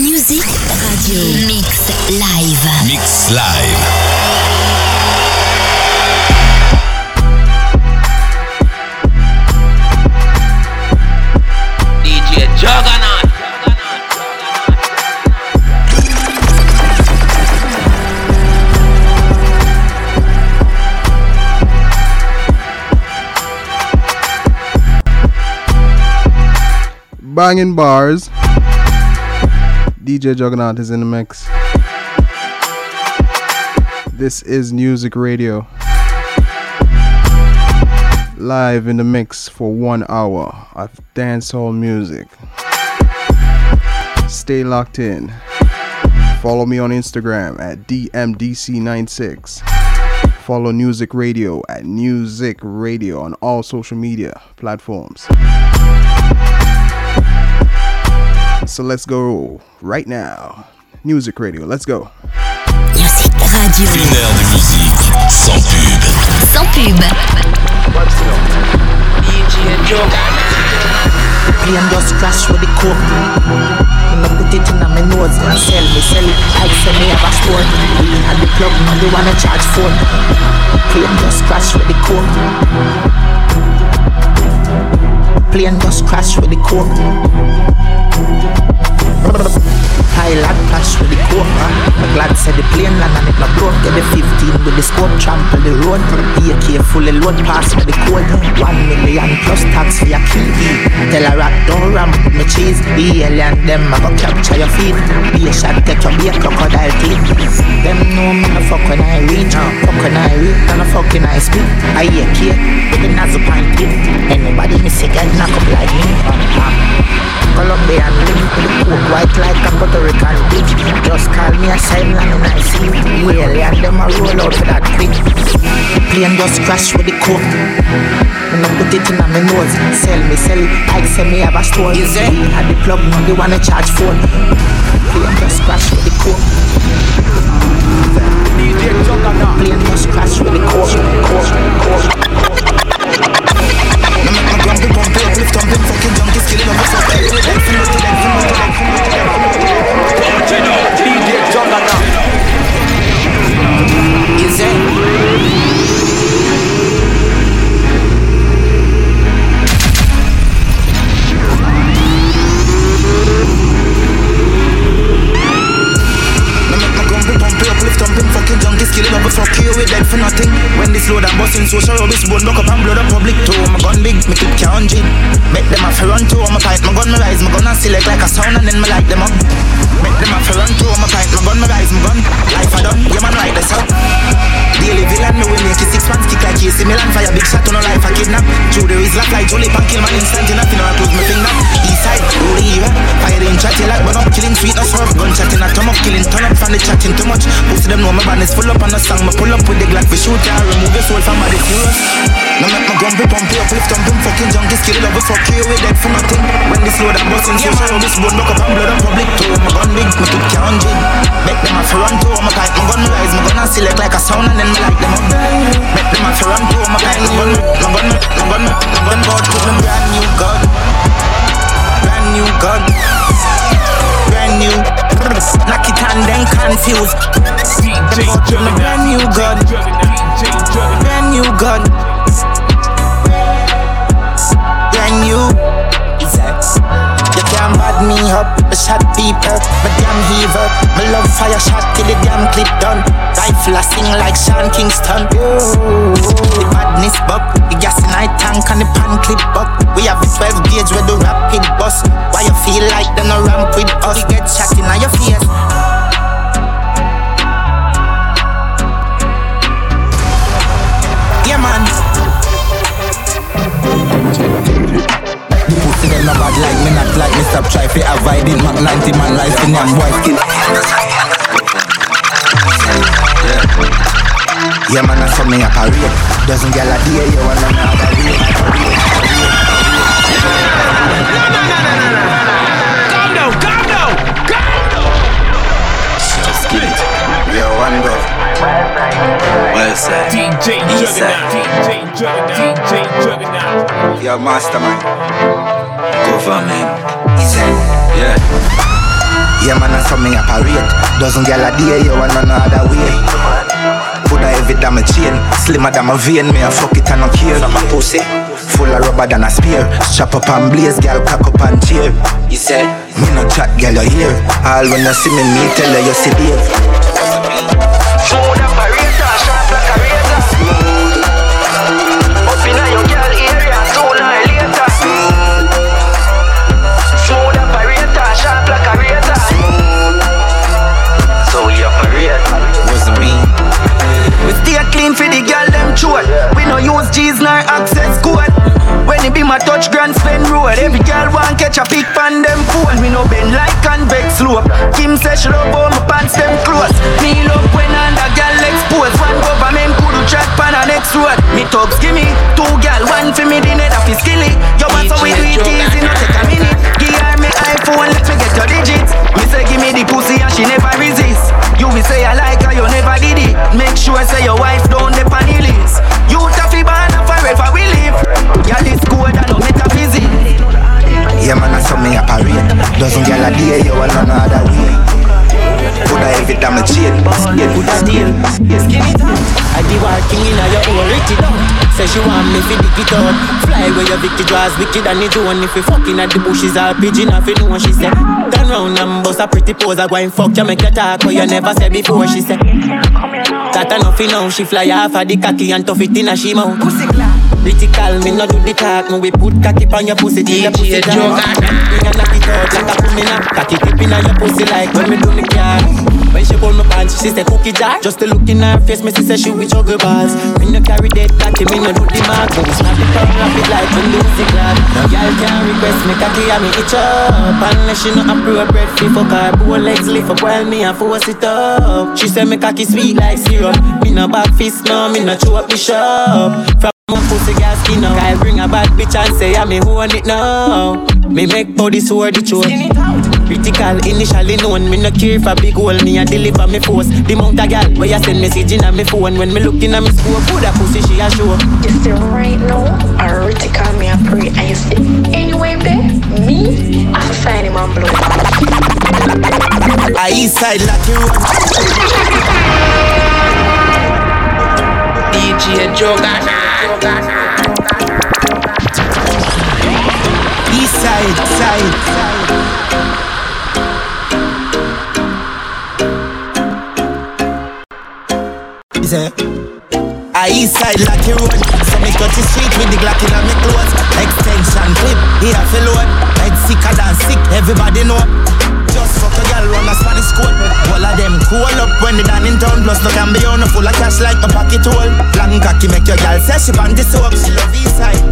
Music Radio. Mix live. Mix live. DJ Juggernaut. Banging bars. DJ Juggernaut is in the mix. This is Music Radio. Live in the mix for one hour of dancehall music. Stay locked in. Follow me on Instagram at DMDC96. Follow Music Radio at Music Radio on all social media platforms. So let's go right now. Music Radio, let's go. Music Radio. Une heure de musique sans pub. Sans pub. DJ Juggernaut. Plane just crash with the coke. Me put it in my nose and sell me, sell it. I say me have a store. We had the plug, now they wanna charge phone. Plane just crash with the coke. Plane just crash with the coke. Pilot crash with the coke. I'm glad said the plane land and it not broke. Get the 15 with the scope, trample the road. AK fully load pass with the code. One million plus tax for your key. Tell a rat don't ramp with me cheese. The alien them I go capture your feet. Be a shot take your be a crocodile teeth. Them know me no fuck when I reach. Fuck when I reach and I fucking I speak. I kid with the nozzle pint. Anybody miss a girl knock up like me. Colombian link the coke white like a Puerto Rican bitch. Just call me a silent and I see Whale and them a roll out for that quick. Plane just crash with the coke. Me no put it in my nose. Sell me, sell it. I say me have a store. We had the plug, now they wanna charge phone. Plane just crash with the coke. Plane just crash with the coke. coke, coke. Now make my grumpy pump it, uplift thumping, fucking play with them, killing over fuck you with dead for nothing. When this load and busting social rubbish, bone buck up and blood up public too. My gun big, me keep counting. Make them to run to my pipe, my gun my rise, my gun and select like a sound and then me light them up. Make them to run to my pipe, my gun my rise, my gun. Life I done, yeah man right this up. Daily villain, me will make it six months kick like AC Milan fire big shot on no life I kidnap. Through the rizla fly, Jolie pan kill man instant in a fin I close my finger. East side, rolling era, fire in chatty like but up killing sweet no surf, gun chatting I thumb up killing turn up from the chatting too much. Most of them know my band is full up on the song, me pull up with the Glock we shoot ya, remove your soul from body furious. Now make my grumpy pump you, uplift thumping, fucking junkies kill it over fuck you, we dead for nothing. When this load and busting, social rubbish, bone buck up and blood and public too. My gun big, me keep counting. Make them have to run to my pipe, my gun rise, my gun and select like a sound and then me light them up. Make them have to run to my pipe, my gun, my gun, my gun, my gun, bought with them brand new gun, brand new gun, brand new. Knock it and then confused. DJ Them bought with me brand new gun, brand new gun, brand new. You can't bad me up, I shot people, my damn heaver. My love fire shot till the damn clip done. Rifle I sing like Sean Kingston. The badness buck, the gas I tank and the pan clip buck. We have a 12 gauge with the rapid bus. Why you feel like them no ramp with us? You get shot in your face. Pussy them not bad like me, not like me. Stop try fi avoid it. Mac 90 man life in young boy skin. Yeah man, that's something I parade. Doesn't get a day, you wanna know how Calm down, calm down, calm down. Yo, one go. Well said. DJ East side. Juggernaut, DJ Juggernaut, DJ Juggernaut. Yo, mastermind. Government. Yeah. Yeah, man, I saw me operate. Dozen gal a day, you want none other way. Put a heavy than my chain, slimmer than my vein. Me a fuck it and no care. My pussy full of rubber than a spear. Strap up and blaze, gal cock up and cheer. You said me no chat, gal you hear. All when you see me, me tell her you see Dave. No G's nor access code. When it be my touch grand spend road, every girl want catch a pic pan them phone. We no bend like convex slope. Kim say she love how my pants them close. Me love when under girl expose. One government could chat pan a next road. Me thugs give me two girl, one for me the net of his skilly. Yo want so we do it easy, no take a minute. Give her me iPhone, let me get your digits. Me say give me the pussy and she never resist. You will say I like her, you never did it. Make sure say your wife don't depend on the list. You taffy ban forever we live. Yeah, this code and no metaphysics. Yeah, man, I saw me operate. Dozen gal a day, you want none other way. Put a heavy damn chain, get put a deal. Skinny tight. I be working in a your own rich it out. Say she want me fi dig it out. Fly where your Vicky draws wicked and it one if you fucking at the bushes or pigeon off you know what she say. Turn round and bust a pretty pose. I go and fuck you make you talk what you never said before. She say. Got enough now. She fly off of the cocky and tough it in a she mouth. Critical, me no do the talk. Me we put cocky on your pussy till your pussy down. Bring a knock it out like a kumina. Cocky tip in on your pussy like when me do me car. When she pull me pants, she say cookie jar. Just to look in her face, me see say she with juggle balls. Me no carry that cocky, me no do the mark. Me snap it up, wrap it like when Lucy glad. Girl can request me cocky and me itch up. Unless she no appropriate fi fuck her. Both legs lift up while me a force it up. She say me cocky sweet like syrup. Me no back fist, no, me no chew up me shop. From my pussy gas skin now. Guy bring a bad bitch and say I'm me who want it now. Me make body sword the chore. Critical initially known. Me no care for big hole. Me a deliver me force. The mount a gal where you send me message in a me phone. When me looking at me scope, put a pussy she a show. You see right now, I already call me a pray. and you see anyway there, me, I sign him on blue. I east side like you. DJ Juggernaut. East side, side, side. Say, I east side like you road. So me cut the street with the Glock in my clothes. Extension clip, here for load Head sicker than sick, everybody know girl run a Spanish code All of them cool up when they done in town Plus no can be on. Full of cash like a pocket hole. Long cocky make your girl say she want the soap She love east side.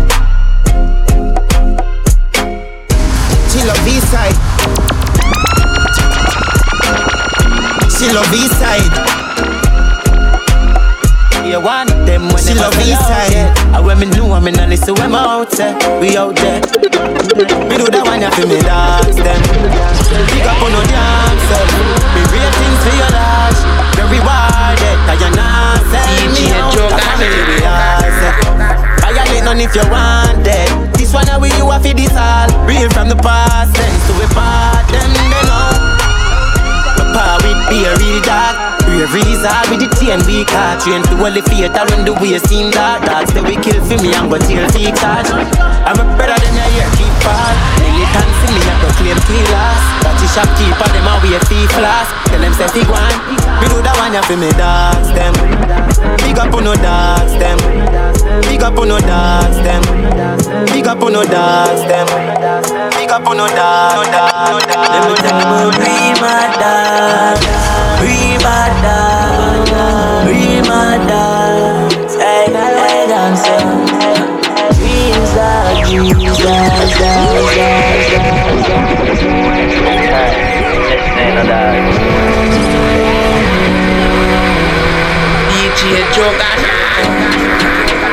She love east side. She love east side You want them when She love a out side. there. And when me know I'm in a listen when me out there, we out there. Me do that one you feel me dance them. Big up on no dance them. Me for your dash. You're rewarded, cause you're not selling me out. Family we are. Violate none if you want it. This one how we you a fi this all. Real from the past, sense to we part them they know. Power with beer real dark. Brave reason with the chain we catch. Train to all the theater when the way seem dark. Dogs say we kill for me and go till feet catch. I'm a better than a year keep part. Militant see me and go claim killers. But the shopkeeper them a wait fee flask. Tell them say fig one. Me do that one ya for me dogs them. Big up on no dogs them. Big up on no dogs them. Big up on no dogs them. Big up on no dogs. Let me tell you about real my dog. Real my dog. Real my dog. Hey, hey.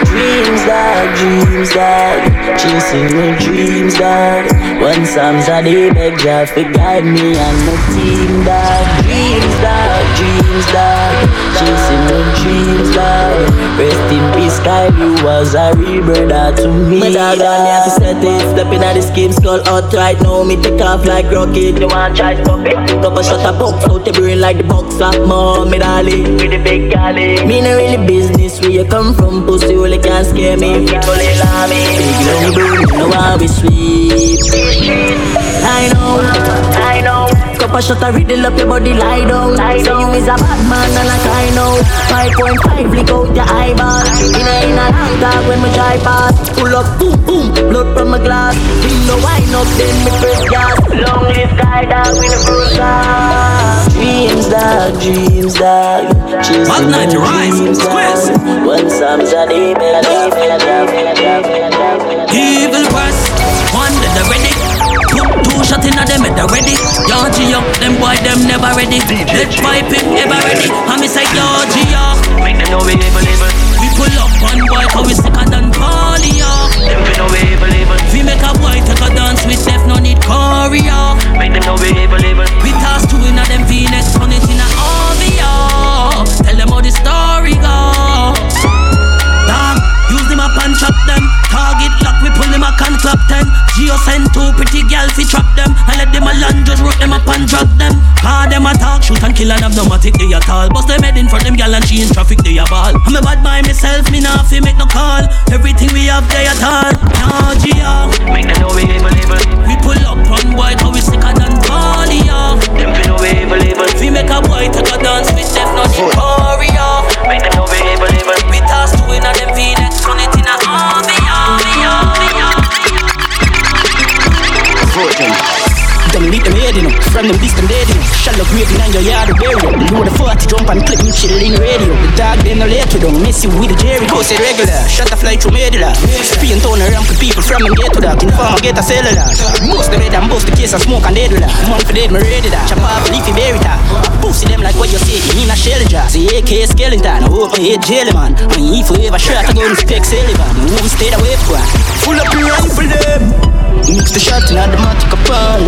Dreams are dreams are dog, Chasing my dreams dog When Psalms a day beg Jah fi guide me and my team dog Dreams dog, dreams dog Chasing my dreams dog. Rest in peace, Kyle, you was a real brother to me. My dog, I have to set it, stepping at the scheme, skull out right now. Me take off like rocket, you want try to stop it? Couple shot a box out the brain like the mom, me darling. With the big galley. Me no really business where you come from, pussy only can't scare me. People they love me. Big long boom, no one we sweep. I know, I know. Cup of shot a riddle up your body, lie down. Say you is a bad man and like I know. 5.5 flick out your eyeball. In a, in a long talk when me try pass. Pull up, boom, boom, blood from my glass. Window wine up, then me press gas. Long live guy dog, we the cruiser. Dreams dog, dreams dog. Chasing Magnite, them rise, dreams, squeeze. dog. When Sam's a day, shot in a them head already. Yo, Gio, them boy them never ready. Pipe him ever ready. I me say yo, Gio. Make them know we able, able. We pull up one boy, cause we sicker than polio. Them fi know we able, able. We make a boy take a dance with Def, no need choreo. Make them know we able, able. We toss two in a them V-neck, turn it in a Tell them how the story go. Damn, use them up and chop them. Target lock, we pull them a can clap ten. Geo send two pretty girls fi trap them. And let them a land just root them up and drop them. Call them a talk, shoot and kill and have no matic they at all. Bust them head in for them gal and she in traffic they a ball. I'm a bad by myself, me nah fi make no call. Everything we have they at all. Nah, Geo. Make them know we able, able. We pull up on boy, cause we sicker than polio. Them fi know we able, able. We make a boy take a dance with Def, no need choreo. Make them know we able, able. We toss two in a them V-neck, turn it Them beat them head, you know. From them beast them dead, you know. Shallow grave in your yard, bury you. Load the 40 jump and clip me chilling radio. The dog, they no late, we don't miss you with the Jerry. Go say regular, shut the fly through medulla. Spin turn around for people from them get to that. Inform get a cellular. Most the red and bust the case and smoke and dead with that. Man for dead, me ready that. Chop off leafy berry that. Pussy them like what you say, you mean a shell jar. Say AK skeleton, I hope my head jelly man. I mean, if we ever shot, I go and spec Sullivan. Who stay away from Full up your rifle them. Mix the shot in automatic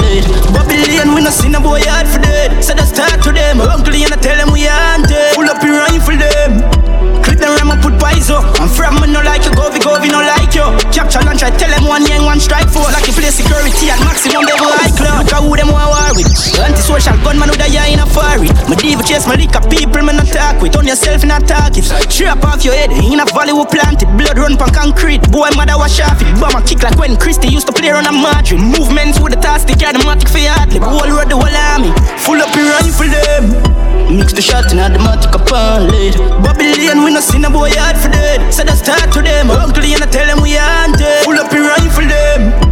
lead Babylon, we no see no boy hard for dead. So that's start to them Uncle and I tell them we haunted Pull up your rifle them Clip them ram and put pies up. I'm from me no like you, go we go no like you. Capture lunch, I tell them one yang, one strike four Like you play security at maximum level high club Look who them want war with Anti-social gunman with a eye in a fiery My diva chase my liquor people me not talk with. Turn yourself in a target Strap off your head in a valley we planted Blood run pan concrete. Boy mother wash off it. Bomber kick like when Christy used to play on a Madrid Movements with the task, they carry the matic for heart Whole road the whole army. Full up your rifle them. Mix the shot in automatic upon lead. Babylon, we no see no boy hard for dead So that's start to them. Uncle and I tell them we haunted Pull up your rifle them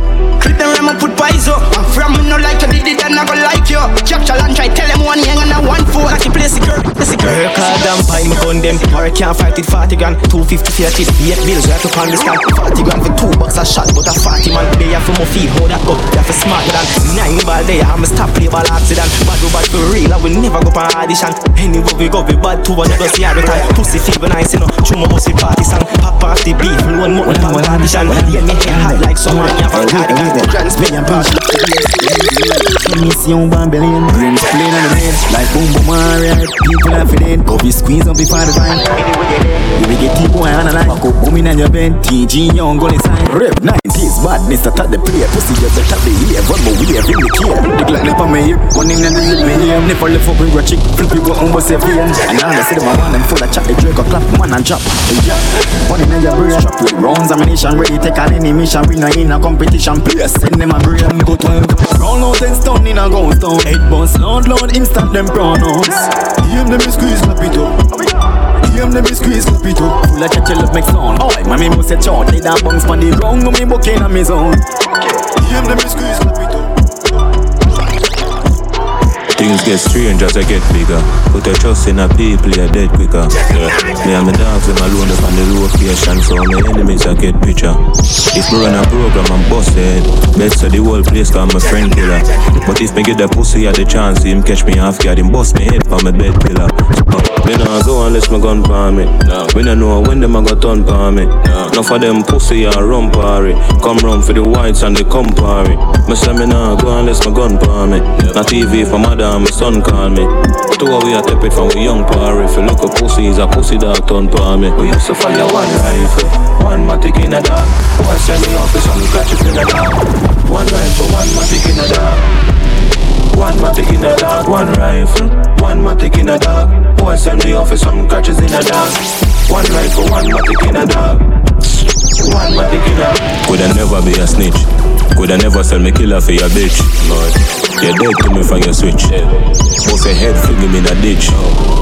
Clip them ram and put pies up I'm from me no like you did it and I go like you. Capture lunch, I tell them one young and I one four Like you play secure, play secure Work hard and buy me gun them. Or I can't fight it 40 grand. 250 for your tip Eight bills right up on the stand 40 grand for two bucks a shot But a 40 man. They have for my feet Hold that up. They have for smart than Nine ball. There I'm a stop play ball accident. Bad go bad for real I will never go for audition. Anyway we go we bad two one go see every time. Pussy feel nice you know. Chew my pussy party song. Pop off the beat One more than one audition. Yeah me hair hot like someone You have a cardigan Grand spin and push Mission Bambelian Rims playing on the head Like boom boom alright People are feeling Go be squeeze up before the time. You will get people and a line Back up booming on your bed TG young gonna sign. Rip. 90s badness that at the play Pussy just that the year One more wave in the care The glad lip on me hip One in and the hip me here lift up with a chick. Flip you go on with a vein And all I see them around them full of chat. They drink or clap man and drop. Yeah One in your brain Strap with rounds ammunition Ready. Take on any mission We not in a competition Please send them a brain Go to him Roll out and stun in a ghost town. Head bounce loud loud instant them pronouns. Hear them squeeze clap it up. Hear them squeeze clap it up. Full of you love make sound. Oi, mommy must say short Lay that bounce pon the ground Go me bucking on me zone Hear them squeeze clap Things get strange as I get bigger. Put your trust in a people, you're dead quicker. Yeah. Me and my dogs, them alone up on the location, so my enemies I get picture. If me run a program I'm it, Best of the whole place call my friend killer. But if me get the pussy at the chance, him catch me half guard, him bust me head for my bed pillar. Me nah go unless my gun palm me. No. Nah know when them a go turn palm me. No. Enough of them pussy and run party. Come round for the whites and the compari. Me say me nah go unless my gun palm me. Not TV for my time my son call me. Two of we are tepid from we young par. If you look a pussy, is a pussy dog turn pa me. We used to fire one rifle, one matic in a dog. Boy send me off with some catches in a dog. One rifle, one matic in a dog. One matic in a dog, one rifle, one matic in a dog. Boy send me off with some catches in a dog. One rifle, one matic in a dog. One matic in a dog. Could I never be a snitch? Could I never sell me killer for your bitch? Lord, you're dead to me from your switch. Both your head fling him in a ditch.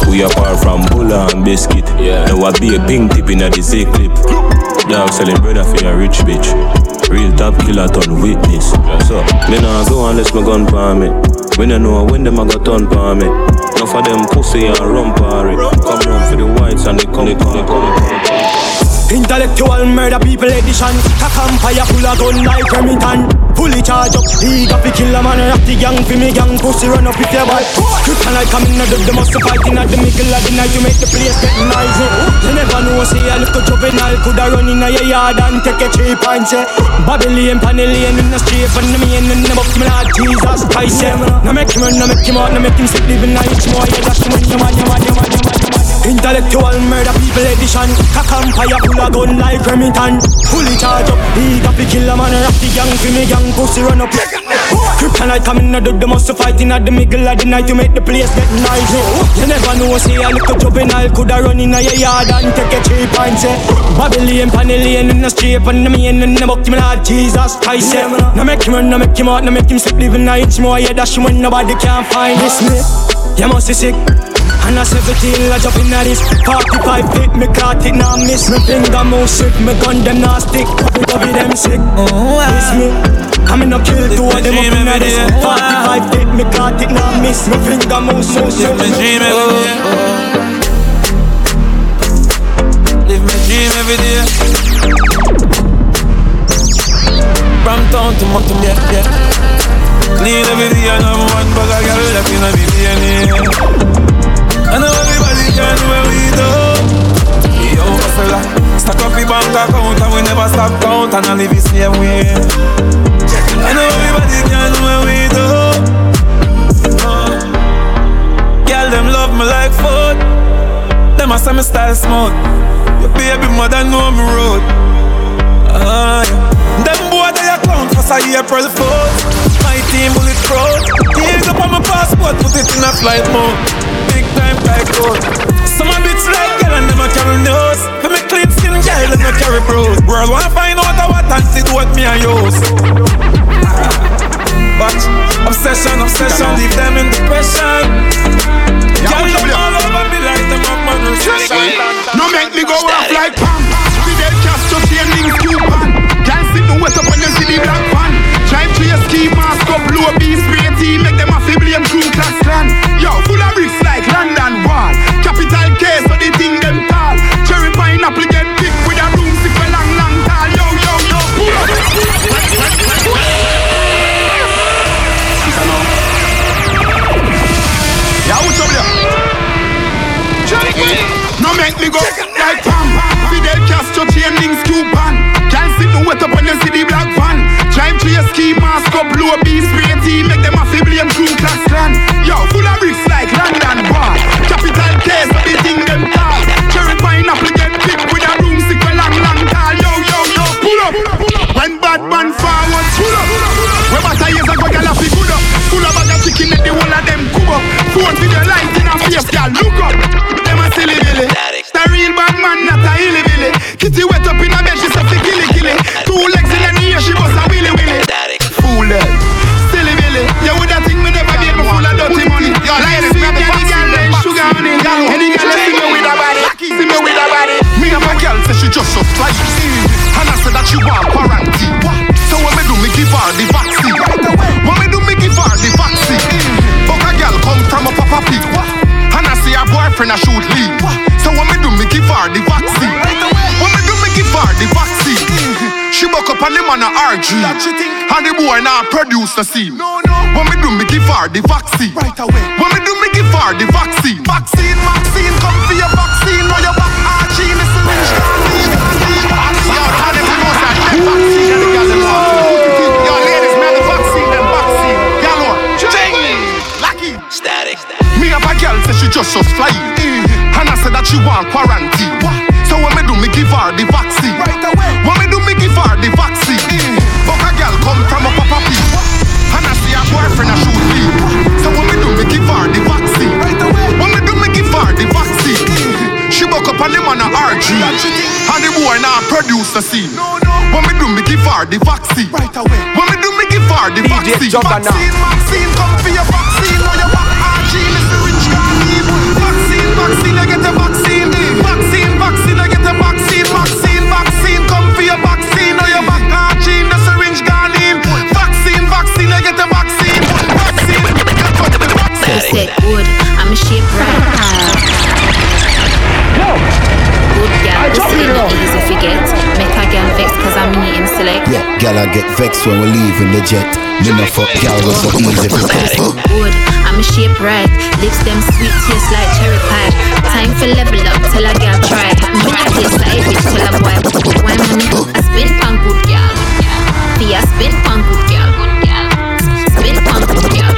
We apart from Bulla and Biscuit. Now I be a pink tip in a DC clip. Dog selling brother for your rich bitch. Real top killer turn witness. So, me nah go unless my gun palm me. When I know when them a got turn palm me. Enough of them pussy and rum party. Come round for the whites and they come, they come, they come. They come. Intellectual murder people edition. Cock empire full of gun like Remington Fully charge up, league up, kill a man. Rock the gang for me gang, pussy run up if you bad Kryptonite coming out of the must fight in at the middle of the night. To make the place get noisy. You never know, say a little juvenile Coulda run in a yard and take a cheap and say Babylon, Panellian in the street And the man in the book, me Lord Jesus Christ yeah. Now make him run, now make him out, now make him sleep Living a each more, yeah, that's when you man, you man, you man, you man, you man Intellectual murder people edition. Cock empire full of gun like Remington. Fully charge up, he got to kill a man Rock the gang for me gang, pussy run up. Kryptonite coming out of the muscle fighting at the middle of the night to make the place get noisy You never know, say a little juvenile Coulda run in a yard and take a cheap and say Babylon, Panellian in the street And the man in the book, me Lord Jesus Christ yeah. Now make him run, now make him out, now make him sleep Living a inch more, yeah, that's when nobody can find this me You must be sick and a 17, I jump in at this 45 feet, me caught it, now miss Me. Finger move swift, me gun them now stick. Copy, copy them sick, oh, miss me. I'm in a kill two of them up in at this 45 feet, me caught it, now miss Me. Finger move so swift me. dream every day. Live my dream every day. From town to mountain, yeah, yeah. Clean every day and I'm one bag of girl that in a billionaire stack up the bank account and we never stop count and I live the same way. I know everybody can know what we do. Girl, them love me like food. Them a say me style smooth. Your baby mother know me road. Uh, yeah. Them boy they a clown cause I April Fool. My team bulletproof. Here's up on my passport, put it in a flight mode big time tycoon. Some a bitch like and them a carry nose. For me clean skin girl and me carry bros. World wanna find out what antidote me I use. But obsession, obsession, leave them in depression. Girl, them all over me like them up man recession. No make me go off like Pam. Fidel Castro chain links Cuban. Can't sit no wet up when them see the black van. Drive to your ski mask up, blow a beast spray team, make them a fi blame crew class clan. Yo, full of bricks like London Wall. Capital case, so the thing them tall. Cherry pineapple get thick with a room stick for long, long tall. Yo, yo, yo, pull up. Yeah, what's up there? No make me go like Pam. Fidel Castro chain links Cuban. Can't sit no wet up when you see the black van. Drive to your ski mask up, blow a beast spray team, make them a fi blame crew class clan. Yo, full of bricks like London a ago, gyal a fi good up. Full of bag of chicken, let the whole of them come up. Phone video light in a face, gyal look up. Man a RG. And the boy now produce the scene. No, no. When me do, me give her the vaccine. Right away. When me do, me give her the vaccine. Vaccine, vaccine, come for your vaccine. Now your back ah, RG, me syringe can't leave, can't leave. Yo, how them know that them vaccine and the girl them want. Yo, ladies, man, the vaccine, them vaccine. Y'all know. Lucky. Me have a girl say she just just fly. Mm. And I said that she want quarantine. So when me do me give her the vaccine. Right away. When me do me give her the vaccine. But a girl come from a papa pee. And I see her boyfriend a shoot me. So when me do me give her the vaccine. Right away. When me do me give her the vaccine. She buck up on him on a RG. And the boy now produce a scene. When me do me give her the vaccine. Right away. When me do me give her the vaccine. Juggernaut. Vaccine, vaccine, come for your vaccine. Now your back RG, Mr. Rich can't leave. Vaccine, vaccine, I get a vaccine. Vaccine, vaccine, said good, I'm a shape right. Good girl, pussy not easy forget. Make a girl vex cause I'm eating select. Yeah, gal I get vexed when we leaving the jet. Me no fuck gal was so easy for Good, I'm a shape right. Lips them sweet taste like cherry pie. Time for level up till a girl try. Me a taste like bitch till a boy. Why money? I spin pan good girl. Fee I spin pan good girl. Spin pan good girl.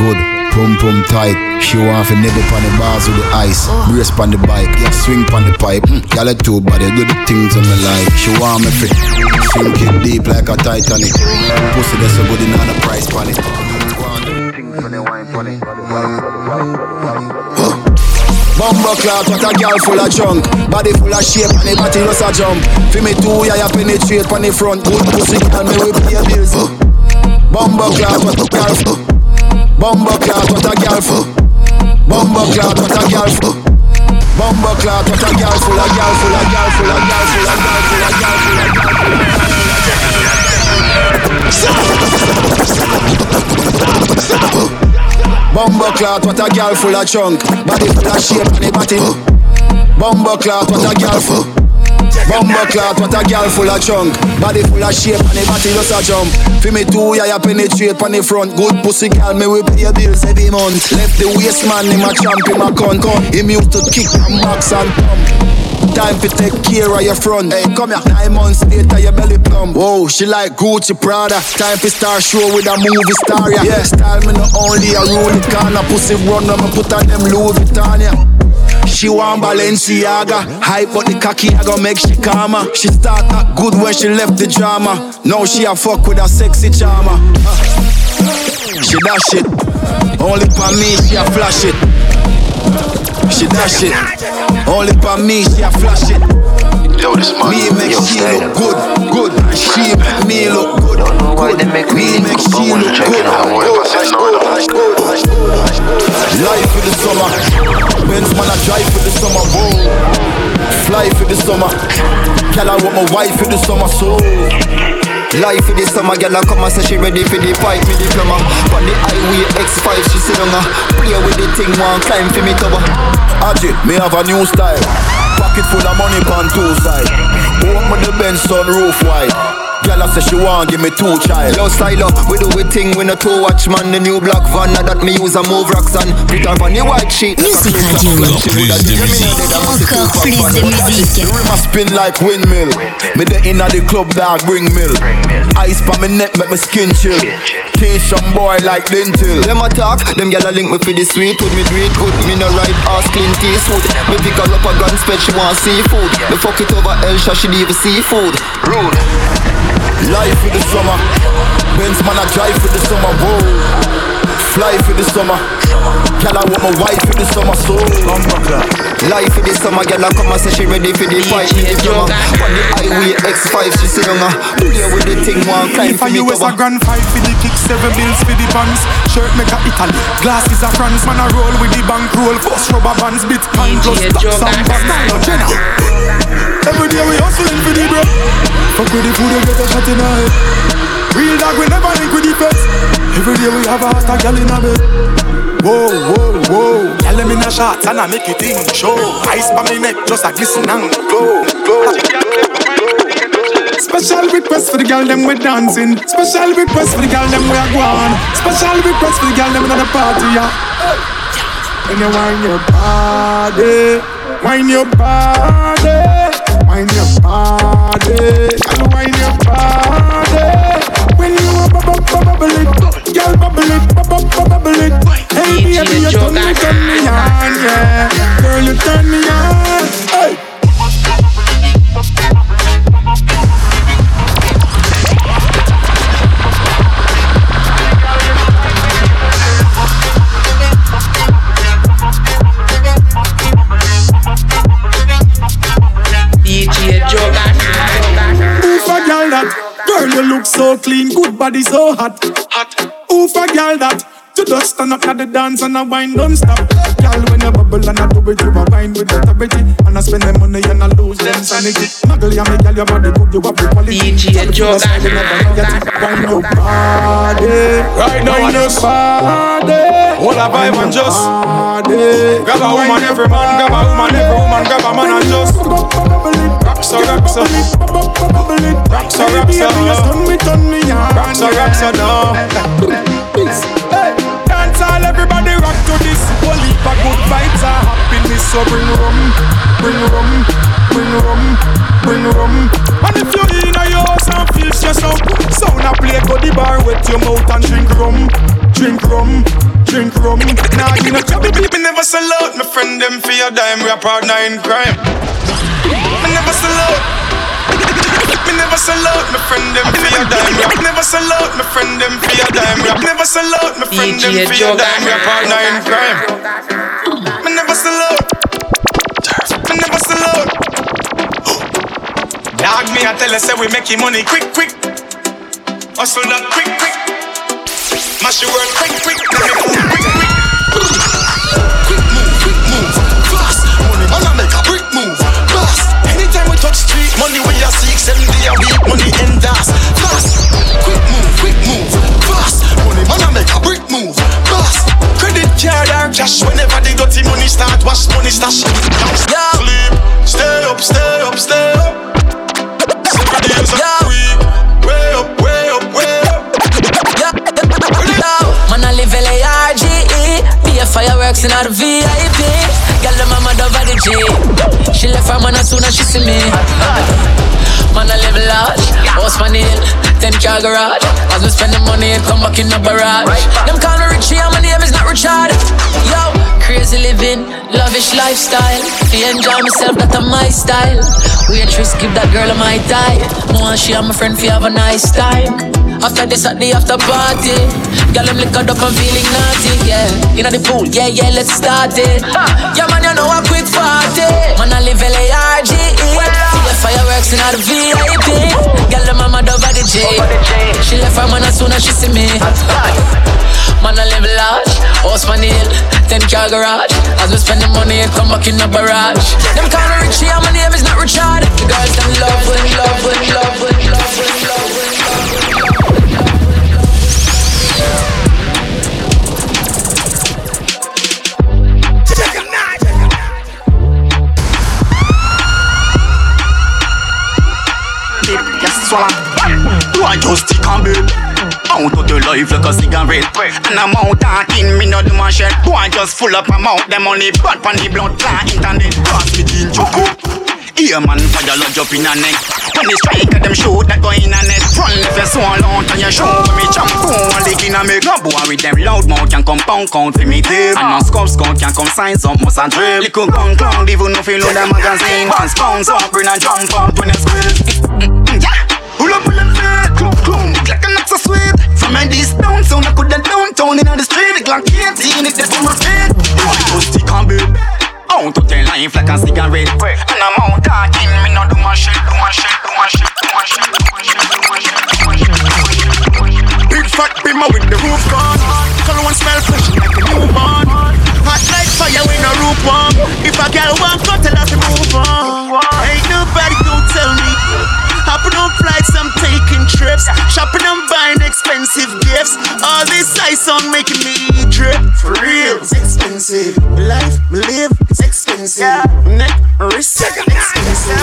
Good. Pum pum tight. She want fi nibble pon the bars with the ice. Brace pon the bike, yeah, swing pon the pipe. Mm, Gal a two body, do the things on me like. She want me fi sink it deep like a Titanic. Pussy that's so good in on the price pon it. Bumbo clock, what a girl full of junk Body full of shape and the body just a jump Fi me two, yeah, you penetrate pon the front Good pussy, girl, me we pay bills Bumbo clock, what a girl full Bumbo clock, what a girl full Bumbo clock, what a girl full Bumbo clock, what a girl full, a girl full, a girl full, a girl full, a girl full, a girl full, a girl full. Bumbo clock, what a girl full of chunk Body full of shape the body Bumbo clock, what a girl full Bumbo clock, what a girl full of chunk. Body full of shape and the body just a jump. Fi me two, yeah, you penetrate on the front. Good pussy girl, me we pay bills every month. Left the waist man, him a champ, him a con con Him used to kick and box and pump Time to take care of your front. Hey, come here. Nine months later, your belly plump. Whoa, she like Gucci Prada. Time to start show with a movie star. Yeah, yeah style me not only a it corner. Pussy run, I'ma put on them Louis Vuitton. Yeah. She want Balenciaga Hype but the cocky I gon' make she calmer She start act good when she left the drama Now she a fuck with a sexy charmer uh, She dash it Only for me she a flash it She dash it Only for me she a flash it. Yo, this Me make yo, she look good, good. She make me look good, good. Me make she look good, Life in the summer. Benz man I drive for the summer, whoa. Fly for the summer. Girl I want my wife for the summer, so Life for the summer, girl I come and say she ready for the fight me diploma. On the highway X5, she sit on her. Play with the thing, one climb for me cover. Ajit, me have a new style Pocket full of money pan two side Open the Benz sunroof wide Girl I say she want give me two child Yo, style up, we do we thing, we no two watch man. The new black van, now that me use a move rocks and put her on the white sheet. Music Radio. Encore plus de musique. The rim a spin like windmill Me the inna the club dog bring mill Ice pa me neck make me skin chill Teach some boy like dental Them a talk, them gyal a link me for the sweet Would me do it good, me no ride ass clean food. Me pick her up a gun spread, she want seafood Me fuck it over Elsha, she leave a seafood Rude Life for the summer. Benz man I drive for the summer. Whoa Fly for the summer Girl I want my wife for the summer So Life for the summer, girl a come and say she ready for the fight me diploma. On the highway X5, she sit on her. Play with the thing, one climb for I me US a grand five for the kick, seven bills for the pants. Shirt make a Italy, glasses a France. Man a roll with the bank roll, first rubber bands, Bitcoin plus stocks and. Style of Jenna. Every day we hustling for the bread. Fuck with the food, you get a shot in the head. Real dog, we never link with feds. Every day we have a hot gal in a bed. Whoa, whoa, whoa. Gal them in a shot and I make it in show. Ice by my neck, just a glisten and glow, glow. Special request for the girl them we dancing. Special request for the girl them we are going. Special request for the girl them in the party, yeah. When you wine your body, wine your body, wine your body, girl, wine your body. When you a bubble, bubble it, girl, bubble it, bubble, bubble it. Hey, baby, you turn me, turn me on, yeah. Girl, you turn me on. Hey. Look so clean, good body so hot. Hot. Oof a girl that, you just stand up at the dance and a wine don't stop. Girl when you bubble and I do it, you a wine with authority, and I spend the money and I lose them sanity. Muggle ya me girl, your body good, you have the quality. DJ Jogan. Wine your body, Right now, wine I your just- body. Hold a vibe and just. Grab a woman, every man, grab a woman, every woman, grab a man and just Rock so, rock so. Rock so, rock so. Rock so, rock so now Dance all, everybody rock to this. Whole heap of good vibes and happiness. So bring rum, bring rum, bring rum, bring rum. And if you in a your house and feel stressed out Sound a play, go the bar, wet your mouth and drink rum Drink rum, drink rum. Nah, you know, chubby people never sell out. My friend them for your dime, we are partner in crime Me never sell out Me never sell out, my friend them for your dime rap. Never sell out, my friend them for your dime rap. Never sell out, my friend them for your dime rap. Partner in crime. Me never sell out. Me never sell out. Dog me, I tell you, say we making money quick, quick. Hustle that quick, quick. Mash your world quick, quick. Let me move quick. Quick money we are seek, seven day a week, money in das, fast. Quick move, quick move, fast. Money man I make a brick move, fast. Credit card or cash, whenever the dirty money start, wash money stash. Don't sleep, stay up, stay up, stay up. Seven days a week, way up, fireworks in the VIP Girl, the mama dove the G. She left her man as soon as she see me. Man, I live large. On the 10 car garage. As we spend the money, come back in the barrage. Them call me Richie and my name is not Richard. Yo, crazy living, lavish lifestyle. Fi enjoy myself, that a my style. Waitress, give that girl a my tie More she and my friend fi have a nice time. After this at the after party. Girl, I'm liquored up and feeling naughty, yeah. You know the pool, yeah, yeah, let's start it. Yeah, man, you know I quick party. Man, I live L-A-R-G-E See the fireworks in the VIP Girl, the mama dove at the J. She left her man as soon as she see me. Man, I live large, house on the 10 car garage As we spend the money, it come back in the barrage Them call me Richie and my name is not Richard The girls, them love, with love, with love, with love, with love, Yes, swallow. Do I just stick and bed? Out of the life like a cigarette. And I'm out in me no do my shit. Boy just full up my mouth Them only bad pan the blood clot internet. Cross me in choco Here man fire lodge up in a neck When they strike at them shoot that go in a net. Front left you so long to your show When me jump on leg in a make. No boy with them loud mouth can come pound count for me tape And no ah. scope scout can come sign some must a drill Little gun clown even no feel load the magazine. Once pounds up bring a jump out when you squeeze. Yeah. Pull up, pull up, fat, clump, clump, look like a not so sweet. From a this downtown, I coulda downtown in the street, it like 18, it just in my feet. One just stick on. Out to tell life like a cigarette. And I'm out talking, me no do my shit, do my shit, do my shit, do my shit, do my shit, do my shit, do my shit, my. Big fat bimmer with the roof gone. Color one smell fresh like a newborn. Hot like fire when a roof warm. If a girl want cut, tell her to move on. Ain't nobody gon' tell me. Hopping on flights, I'm trips. Shopping, I'm buying expensive gifts. All this ice on making me drip. For real, it's expensive. Life we live, it's expensive. Neck, wrist, expensive.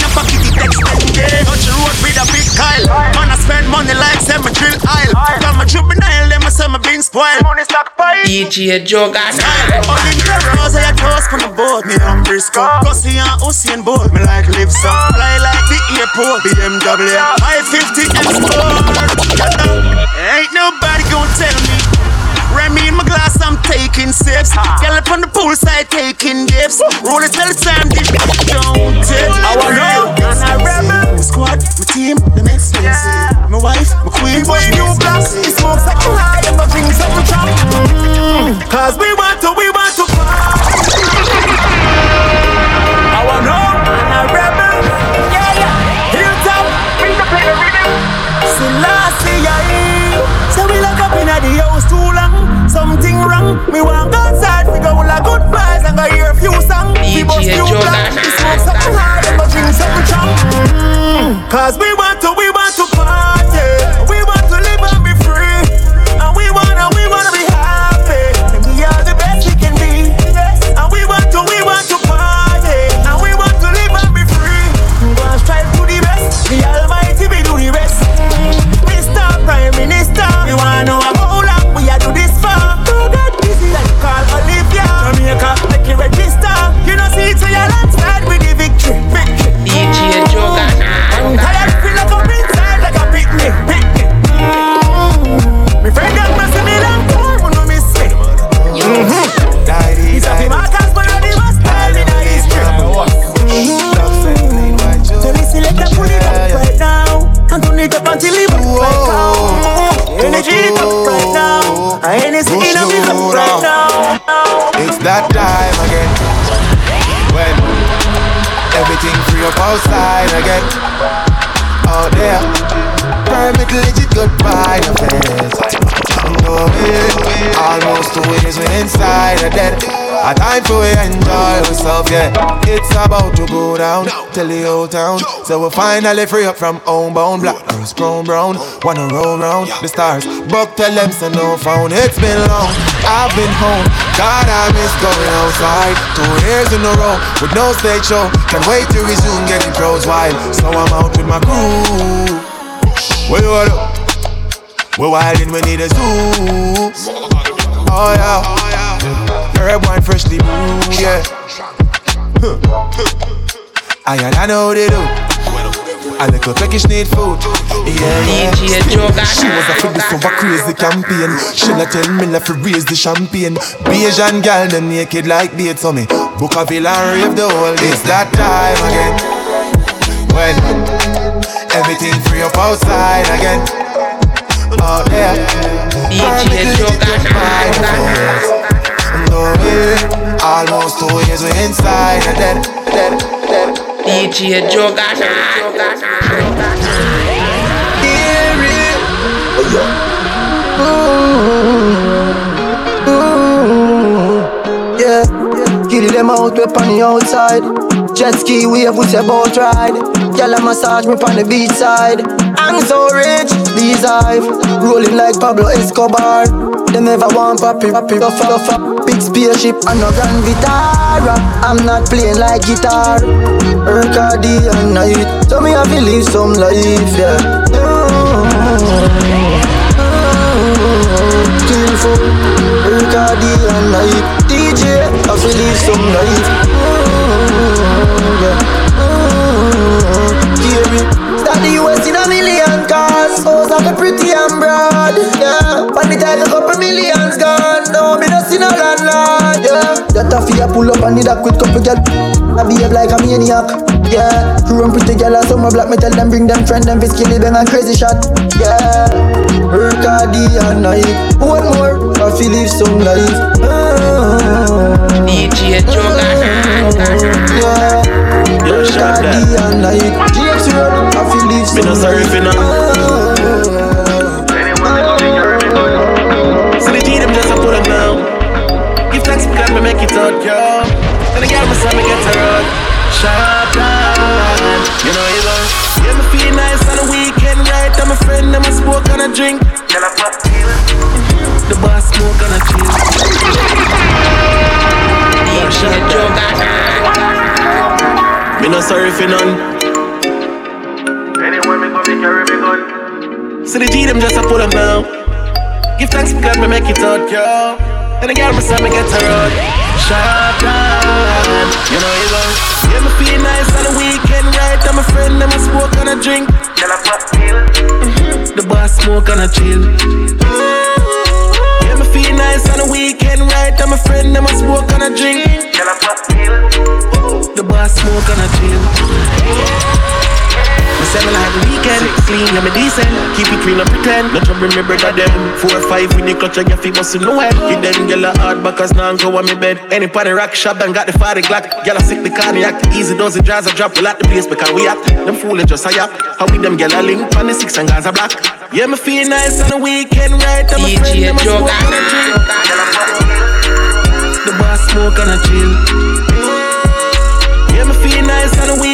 Your pocket is extended. Touch the road with a big Kyle. Man, I spend money like semi drill aisle. Got my juvenile, them I say my beans spoil. Money stockpile. DJ Juggernaut. Only the rose I toast from the boat. Me on Briscoe. Gussie and Usain Bolt. Me like live some. Fly like the airport. BMW. 550 M Sport. Ain't nobody gonna tell me. Remy in my glass, I'm taking sips. Girl up on the poolside taking dips. Roll it till the time this don't tip. I want you. I'm a rebel. My squad, my team, the next expensive. My wife, my queen, my new block. It smokes like a high drinks up tell the whole town. So we finally free up from homebound. Black girls grown brown, wanna roll round the stars. Buck tell them so no phone. It's been long, I've been home. God, I miss going outside. Two years in a row with no stage show. Can't wait to resume getting crowds wild. So I'm out with my crew. Where you at? We're wildin', we need a zoo. Oh yeah. Herb wine freshly brewed, yeah. I and I know they do. A little peckish need food. Yeah, DJ She was a for this over crazy campaign. She not tell me left to raise the champagne. Asian gal them naked like bait so me. Book a villa and rave the whole. It's that time again. When everything free up outside again. Out there. DJ Juggernaut. No way. Almost two years we inside and dead, dead, dead. DJ Juggernaut. Yeah, kill them out, we on the outside. Jet ski wave with your boat ride. Gyal a massage me on the beach side. I'm so rich, these hive rolling like Pablo Escobar. Them never want papi, papi, big spaceship and no Grand Vitara. I'm not playing like guitar. Work all day and night, so me have to live some life, yeah. Day and night. DJ, have to live some life. Yeah. Million cars. House of a pretty and broad. Yeah. Pan the title, couple millions gone. No, me no see no landlord. Yeah. That a fear pull up and need a quick couple girl. I behave like a maniac. Yeah. Run pretty girl and some black me tell them bring them friend them fi skilly bang and crazy shot. Yeah. Work hard day and night. One more, I feel live some life. Ah. DJ Juggernaut. Yeah. Work hard day and night. Me no sorry for none. So the G them just a pull up now. Give thanks because me make it out, yo. And the girl me say me get her out. Sharp line, you know you love. Yeah, me feel nice on the weekend, right? I'm a friend, I'm a smoke and a drink. Girl, I pop The boss smoke and a chill. DJ Juggernaut. Me no sorry for carry me gun. So the G them just a pull up now. Give thanks for God, me make it out, girl. And the girl, me say me get her out. Shotgun, you know you go. Yeah, me feel nice on the weekend, right? I'm a friend, I'm a smoke and a drink. Girl, I pop pill. Mm-hmm. The boss smoke and a chill. Yeah, me feel nice on the weekend, right? I'm a friend, I'm a smoke and a drink. Girl, I pop pill. The boss smoke and a chill. Me me like the weekend, clean, yeah me decent. Keep it clean and pretend. No trouble me brother them. Four or five in the clutch, I get fi bust no head. Hit them gyal a hard backers now go on me bed. Any party rock shop done got the fire glock. Gyal a sick the cognac. Easy does it jazz a drop. We like the place because we act. Them fool just a yap. How we them gyal a link on the six and guys a black. Yeah me feel nice on the weekend, right? I'm a friend, them a smoke and a drink. The boss smoke and a chill. Yeah, me feel nice on the weekend,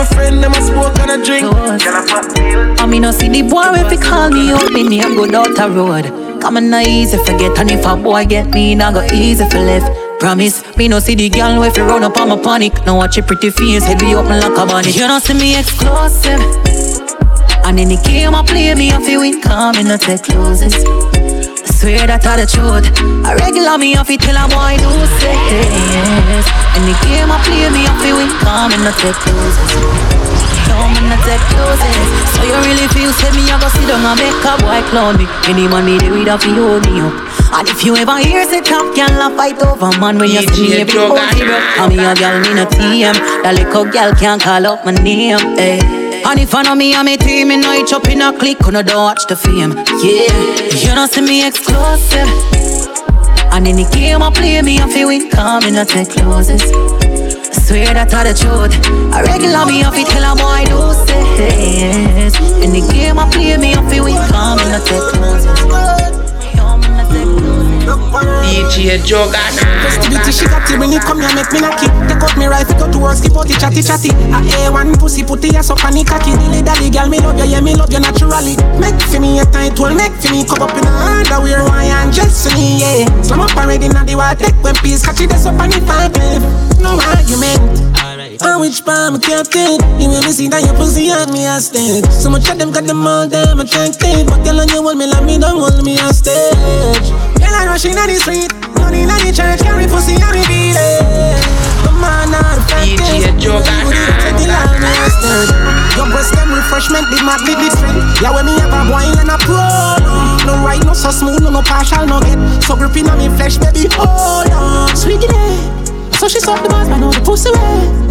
a friend, I'm a smoke and a drink. I mean, no see the boy if he call me up, me name go down the road. Come on, not easy forget, and if a boy get me, now go easy for left. Promise, me no see the girl if you run up on my panic. Now watch your pretty face, head be open like a bunny. You don't see me exclusive. And in the game I play me, I feel win, come in, not take closes. Swear that I the truth. I regular me, I feel tell a boy do say yes. In the game I play me, I feel win, come in, not take closes. No, me not take closes. So you really feel say me, I go sit down and make a boy clown me. Any man me do it, I feel hold me up. And if you ever hear say top girl a fight over man when you see me every bro. And me a girl me no TM. That little girl can't call up my name. Hey. And if I know me and me team, me know it up in a click, when I don't watch the fame. Yeah, you don't see me exclusive. And in the game I play me, I feel win, come in, I take closes. I swear that I the truth. I regular me, I feel tell a boy do say. In the game I play me, I feel win, come in, I take closes. DJ Juggernaut. Festivity she got it when you come here make me it. Take out me rifle, go to work, skip out the chatty chatty. A A1 pussy put the ass up on the cocky. Dilly dally girl, me love you, yeah me love you naturally. Make for me a tight one, make for me come up in a underwear, why and just for me, yeah. Slam up already now the water, take when peace, catch it, that's up on the five, no argument. On which palm I kept it You will me see that your pussy on me a stage So much of them got them all damn attractive But girl on you hold me like me don't hold me a stage. Girl I rushing on the street. Money in the church carry pussy and me beat it. Come on now the fact is You to take the line me a Your breast them refreshment the mad the strength Yeah when me have a wine and a pro No right no so smooth no no partial no get. So gripping on me flesh baby hold on. Sweet it So she suck the boss man know the pussy red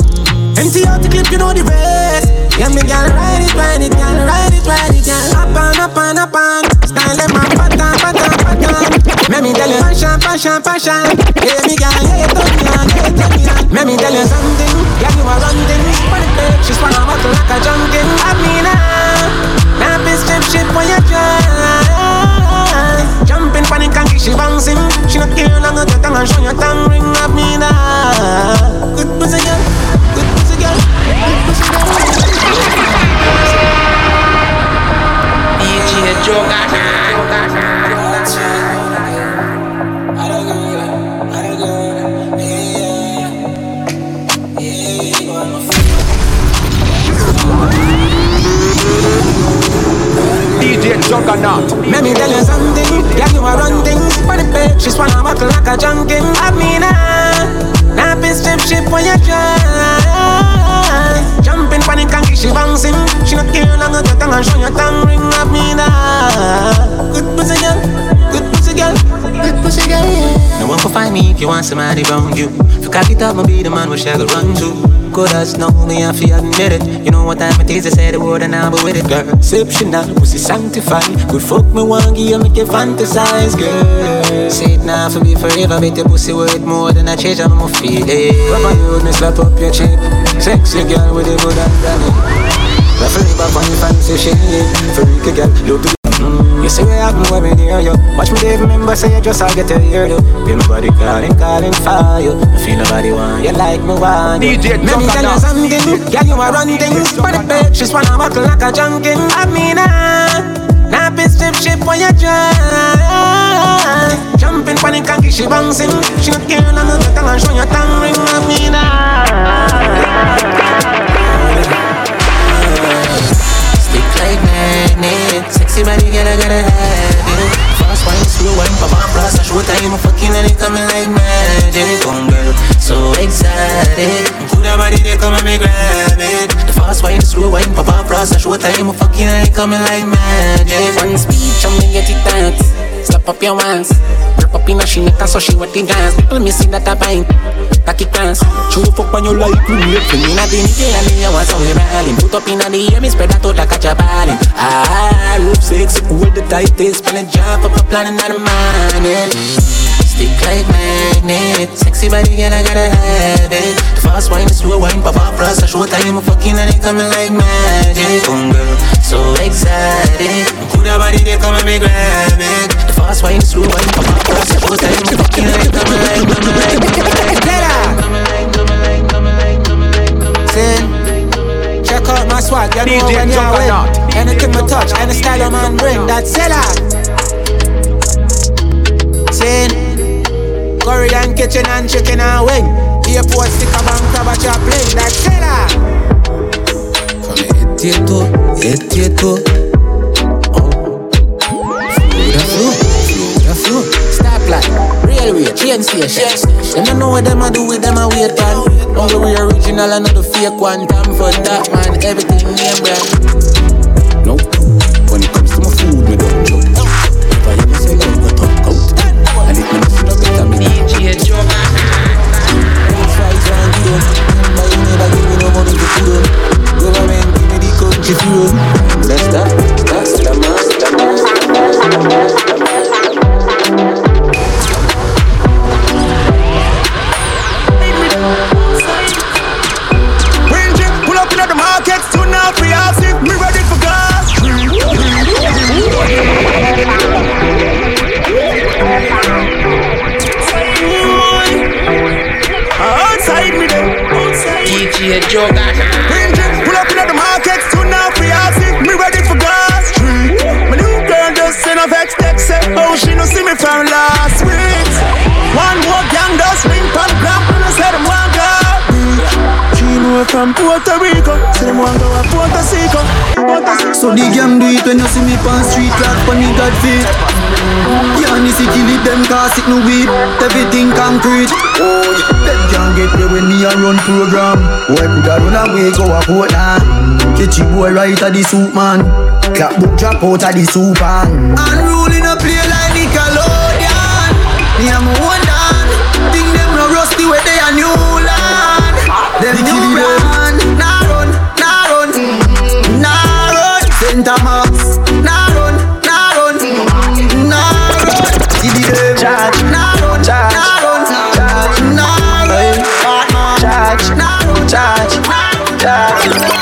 Empty out the clip, you know the rest. Yeah, me gal ride it, ride it, gal ride it, ride it, gal. Up on, up on, up on. Style them up, pattern, pattern, pattern. Let me tell you, passion, passion, passion. Yeah, me gal, yeah, you turn on, yeah, you me me tell you something. Yeah, you are running. For page, she's wanna buckle like a junkin. I mean, ah, now this strip shit when you try. Jumping, panic, and she bouncing. She not care long, get tongue and show your tongue ring. I mean, ah, good pussy Juggernaut. Let me tell you something. You are things the page. She's wanna buckle like a junkin. I mean, ah, now this strip ship when you try. Jumping panic and she bouncing. She not care long as your tongue and show your tongue ring. I mean, ah, good pussy girl, good pussy girl, good pussy girl. Yeah. No one can find me if you want somebody around you. If you cock it up, I'll be the man where she go run to. Good as know me, I feel admit it. You know what time it is, I say the word and I'll be with it, girl. Exceptional, pussy sanctified. Good fuck me, one give make you fantasize, girl. Say it now for me forever, bet your pussy worth more than a change, I'm gonna feel it. Rubber you, me slap up your cheek. Sexy girl with a good underneath. Ruffle back on your fancy shit. Freaky girl, look you see where I when me near you. Watch me Dave remember say you just I get to hear you. Feel my body calling, calling for you. I feel nobody want you like me want you. DJ Let me tell you something. Girl, you are run things for the page She's wanna buckle like a junkin. I mean, ah Now be strip ship when you try Jumping panic and she bouncing. She not care long as your tongue and show your tongue ring. I mean, Stick wine, pop up, frost. Show time I'm fucking and it coming like magic. One speech, I'm gonna get it tight. Slap up your hands. Wrap up in a she neck so she wet the dance. People me see that I bind. Tacky class. Show fuck on your life, you wait for me. Not in the day, and then you want some rallying. Put up in the air, me spread that out like a jabalin. Ah, rope sexy, cool the tightest. Spell and jump up a plan in the morning. Stick like magnet. Sexy body, girl, I gotta have it. The fast wine, slow wine, pop up, I show time. I'm fucking and it coming like magic. Boom, girl, so excited. That body, they come and me grab it. The fast wine, slow wine, pop up, I show time. I'm fucking and it coming like, coming. Check out my swag, you know when you're win. Anything we touch, any style a man bring, that's seller. Sin. Korean kitchen and chicken and wing. Airport sticker bank crab a chop link, that's seller. From head to toe, to toe. Oh. Flow the flow the flow. Stoplight, railway, train station. Them don't know what them a do with them a wait on. Only we original and not the fake one. Time for that man, everything name brand. Country food. That's that. See me pan street like the god feet Yeah, me see kill it, them cause it no weed. Everything concrete. Oh, yeah. Them can't get me when me a run program. Boy coulda run away, go a Portland. Catch a boy right at the soup man Clap book drop out of the soup man Unruly no play like Nickelodeon. Me a my dan Think them no rusty where they a new land. Them new brand run Center Max Nah run, nah run Nah run them Charge Nah run, nah run Charge Nah run Charge, Nah run charge, charge.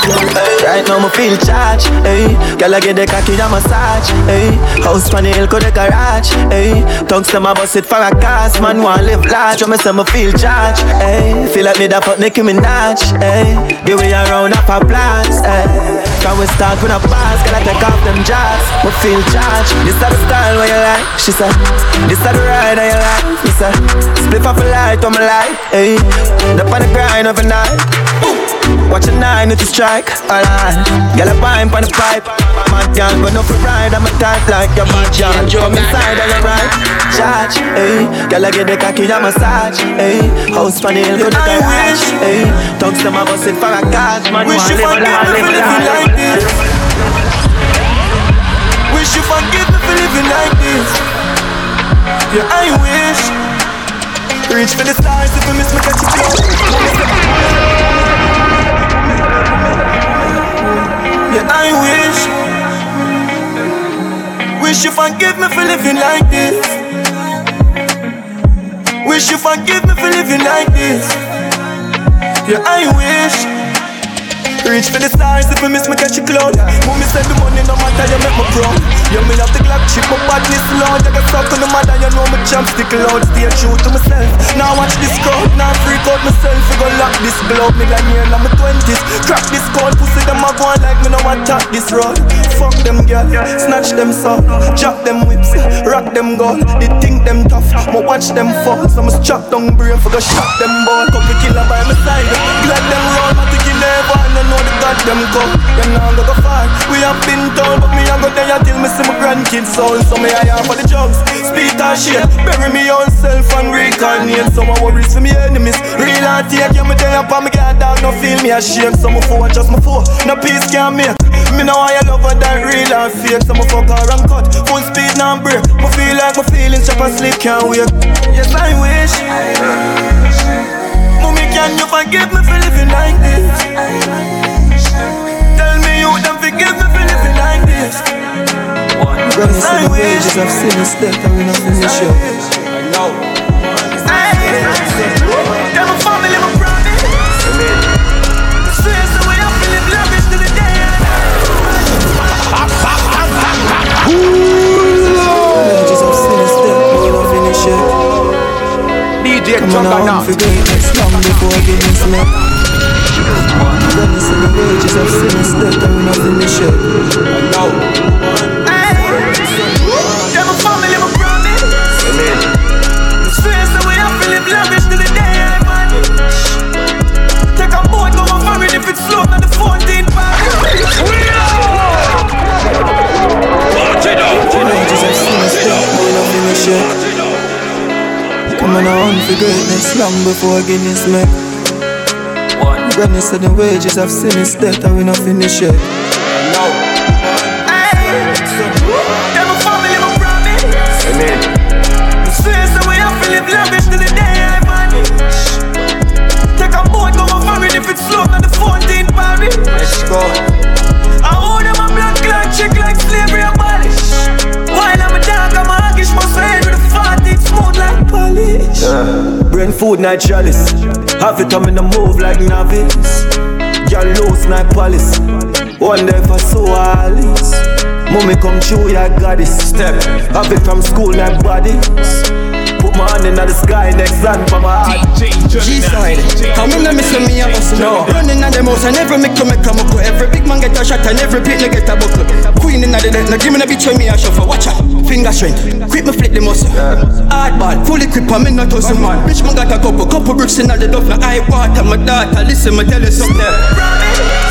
Right now me feel charge, hey. Girl I get the cocky a massage, hey. House on the hill, the garage, hey. Tongues to my bust it for a cast, man want live large. When me say me feel charge, hey. Feel like me that fuck Nicki Minaj, hey. The way around up a blast, hey. Can we start with a pass? Girl I take off them jars, but feel charge. This is the style where you like, she said. This is the ride that you like, me say. Split off a light on my light, hey. The on the grind overnight. Watch a nine if you strike, alright. Girl, a pine on the pipe. Mad girl, but no for ride. I'm a type like your bad girl. From inside of your right. Charge, hey. Girl, I get the cocky, a massage, hey. House hill, go to the garage, hey. Tongues to my bus it for a card. Man, Wish you want live forgive life, me for live living life. like this. Wish you forgive me for living like this. Yeah, I wish. Reach for the stars if I miss me catch you Yeah, I wish. Wish you forgive me for living like this. Wish you forgive me for living like this. Yeah, I wish. Reach for the stars if I miss me catch a cloud. Mommy said the money no matter, you make me proud. You me have the Glock chip, my badness loud. I got stuck on the mother, you know me champ stick loud. Stay true to myself. Now watch this crowd, now freak out myself. We go lock this blow, me like me in my twenties. Crack this code, pussy them a go on like me no top this road. Fuck them girl, yeah, snatch them soul, drop them whips, rock them gold. They think them tough, but watch them fall. So I strap down brain for go shot them ball. Couple killer by my side, glad them roll, to kill everyone. Know the God them come, them now go go far. We have been told, but me I go there till me see my grandkids soul. So me I am for the drugs, speed and shit. Bury me own self and reincarnate. Some of worries for me enemies. Real and take you me there upon me God dog, no feel me ashamed. Some of four just my four, no peace can make. Me know I love her that real and fake. Some fuck her and cut, full speed now break. Me feel like my feelings chop and sleep can't wait. Yes I wish. Can you forgive me for living like this? Tell me you don't forgive me for living like this. Brothers to the wages of sin is death and we not finish long before Guinness met. Brothers to the wages of sin is death and we not finish it. I know. Tell my family my promise. Amen. Swear so we have to live lavish to the day I vanish. Take a boat, go on foreign if it's slow, not the 14th Paris. Let's go. Food night chalice. Have it come in the move like novice. Girl loose night palace. Wonder if I saw Alice. Mommy come true, yeah, goddess. Step. Have it from school night bodies. Put my hand in the sky, next hand for my heart. G-side, come in and miss me a bus now Running at the mouse and every make to make a muckle Every big man get a shot and every beat get a buckle. Queen in the dead, now give me a bitch when me a shuffle. Watch out, finger strength, quick me flip the muscle. Hardball, fully grip and me not tussle man. Bitch man got a couple, couple bricks in the duff Now I water my daughter, listen me tell you something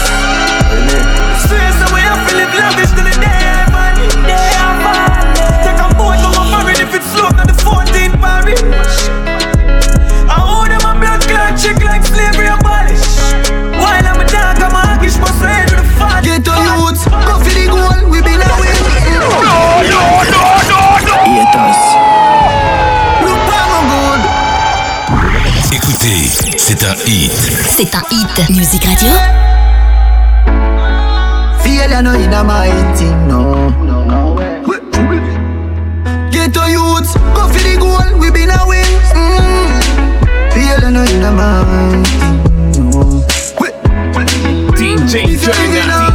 c'est un hit. C'est un hit. Music Radio. Failure no in a my thing, no. Get to youths, go for the goal, we been a win. Mm. No in a my thing, no. DJ If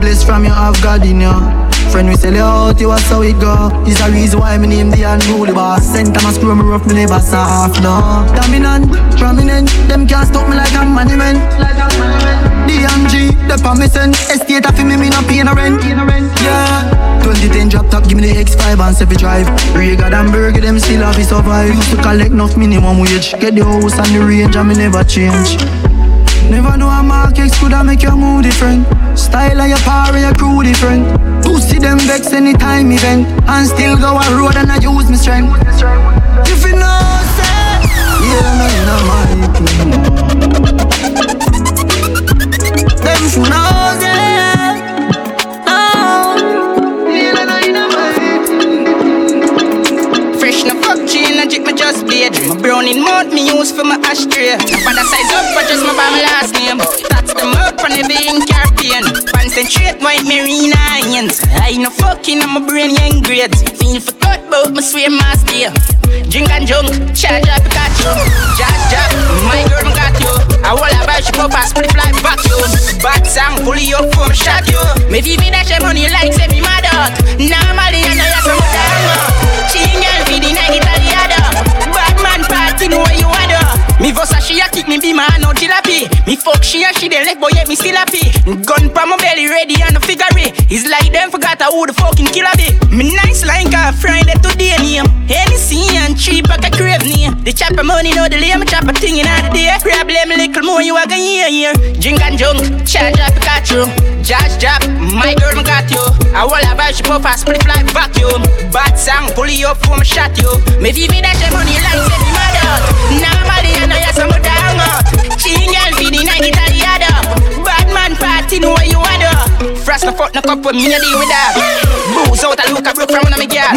Blessed from you have God in you. Friend, we sell you out, you are so it go. Is a reason why me name the unruly boss. Send them a screw me rough, me never soft, no. Dominant, prominent, them can't stop me like a monument. DMG, the permission. Estate of me, me no pay no rent. Yeah. 2010 drop top, give me the X5 and 7 drive. Rega and Burger, them still have to survive. Used to collect enough minimum wage. Get the house and the range, and me never change. Never know a market could have make your mood different. Style of your power, your crew different. Pussy them vex anytime event. And still go a road and I use my strength. If you know, say, yeah, no, you know my thing. Them should know, yeah. Blade My brown in mouth me use for my ashtray. No bother size up but just my by my last name. That's them up on the vein carpian Concentrate white marina onions I no fucking on my brain young grades. Feel for cut but my my stay Drink and junk, charge up Pikachu Jazz jab, my girl me got you. I will have a ship up and split fly back you Bad song, pull you up from shot you Me feel me dash your money like me mad dog Normally I know you're some dog Chilling girl feed the Nothing where you had her. Me Versace, I kick me be my no jilapi me be man no boy, yet me still happy. Gun pa my belly ready and the figure it. It's like them forgot who the fucking killer be. Me nice like a Friday today name. Hennessy and cheap like a crave name. The chopper money no delay, me chop a thing in the day. Problem little more you a gonna hear here. Drink and junk, charge up Pikachu. Josh drop, my girl me got you. I will have a she puff a split like vacuum. Bad song, pull you up for me shot you. Me me that money like say me mad out. Normally I know you some down out. Ching feeding I get the other. Bad man party know what you want uh. Frost no fuck no cup with me a deal with that. Booze out a look a broke from one of me girl.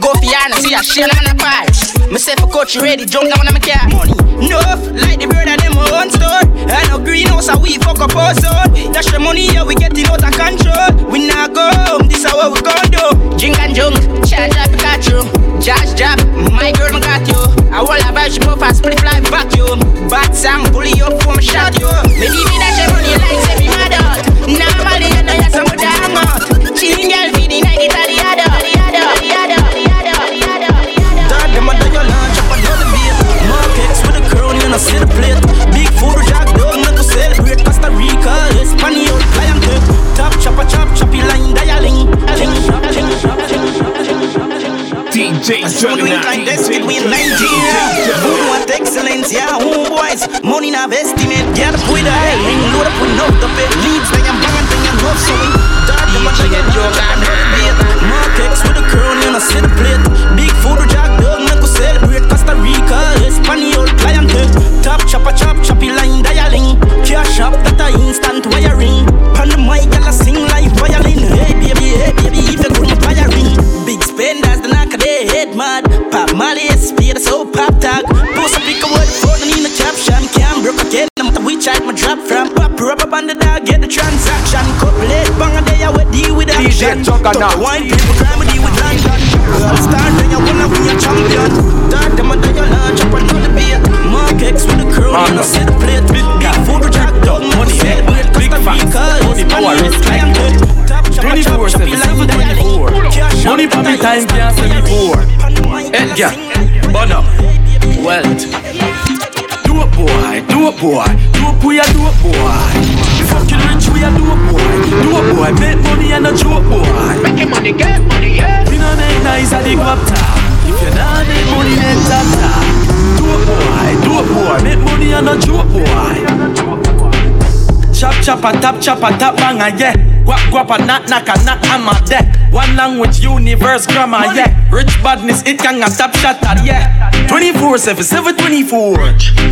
Go for yarn see a shell on a pipes. Me say for coach you ready, jump down on me car. Money, enough like the bird of them own store. And know greenhouse and we fuck up our zone. Dash the money yeah we getting out of control. We not go home, this is what we gon' do. Drink and junk, charge up Pikachu. Josh drop, my girl got you. I will have a she puff a split like vacuum. Bad song, pull you up from shot you. Give me that shit money like say me mad out. Normally see the plate. Big food, jack dog, make us celebrate. Costa Rica, Espanol, client Top chopper, chop, choppy line, dialing. DJ Struggle with like this between Nigeria. Voodoo at excellence, yeah, home boys. Money na estimate, get up with a ring, load up with no the bed. Leads, they am banging, they am love, we dad, the much I get joke, I the beat. Markets with a crown, you know, see the plate. Big food, jack Top chopper, chop, choppy line, dialing. Cash up, that a instant wiring. Pan the mic, I sing like violin. Hey, baby, hey, baby, if you couldn't buy ring. Big spenders, the knock of their head mad. Pop Molly, speed, so pop tag. Post a pick a word for the in the caption. Can't broke again, I'm the which I my drop from. Pop rubber on the dog, get the transaction. Couple it, bang a day, I would deal with action. DJ Juggernaut. Me time can't send me poor. Edgar, Bono, Wealth. Do it, boy, do it, boy. Do it, boy, do it, boy. Fucking rich, we are do it, boy. Do it, boy. Make money and a joke, boy. Make money, get money, yeah. We don't make nice at the guap top. If you not make money, then tap tap. Do it, boy, do it, boy. Make money and a joke, boy. Chop chop a tap chop a tap bang a yeah. Guap guap a knock knock a knock I'm a deck. One language universe grammar yeah. Rich badness it can a tap shot at yeah. 24 7 7 24.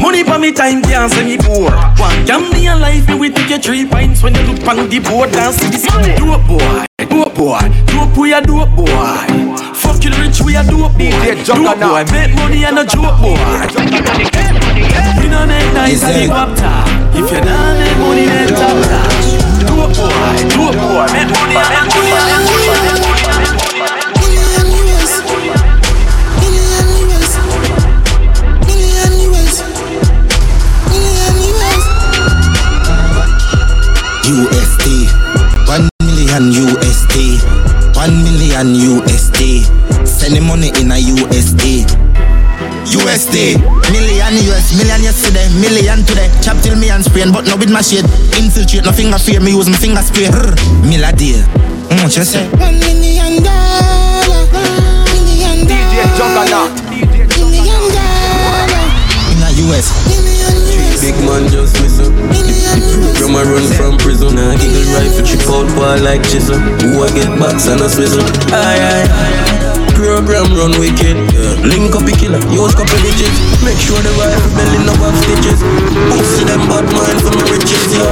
Money for me time can't send me poor. One can be a life you will take your three pints when you look on the board dance to the score. Do it boy, do it boy, do it boy, do it boy. Fucking rich we are do it boy. Do it boy, make money and a joke boy. You know make nice and the guap top. If you don't make money, then top touch. USD, one million USD, one million USD. USD, million US, million yesterday, million today. Chop till me and sprain, but no with my shade. Infiltrate, no finger fear, me use my finger spray. Rrr, Mill a day. How much mm, you say? One million dollar, million dollar. DJ Juggernaut. Million dollar, In a US. million US. Big man just miss up. From a run from prison, I giggle rifle, trip out bar like chisel. Who I get box and a swizzle. Aye, aye, aye. Program run wicked. Yeah. Link up a killer, use couple digits. Make sure the rifle belly no have stitches. Pussy them bad mind for me riches, yo.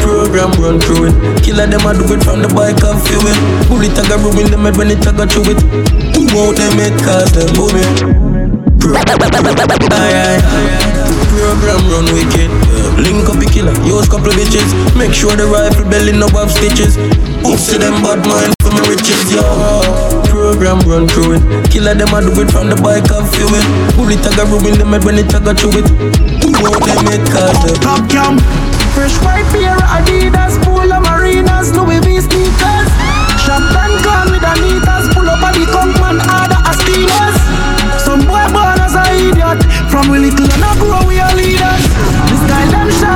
Program run through it. Killer them I do it from the bike and fuel it. Bullet got ruin them head when it got through it. Who out them head cause them booming. Program run wicked. Yeah. Link up a killer, use couple bitches. Make sure the rifle belly no have stitches. Pussy them bad mind for me riches, yo. Program run through it. Killer them I do it from the bike and fuel it. Bullet I got ruin them head when it I got through it. Who out them head cause them Top cam. Fresh white pair of Adidas, Polo Marinas, Louis V sneakers. Champagne can with Anitas, pull up on the conk man, order a Steelers. Some boy born as a idiot. From we little and a grow we are leaders. This guy them sharp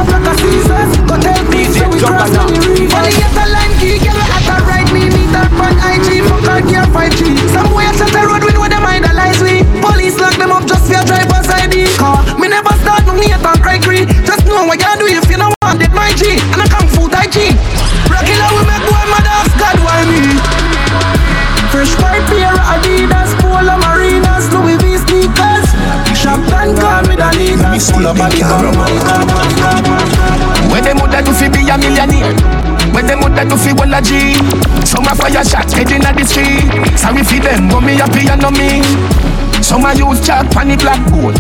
Sorry fi them, but me happy and no me. Some a use chalk pon the blackboard.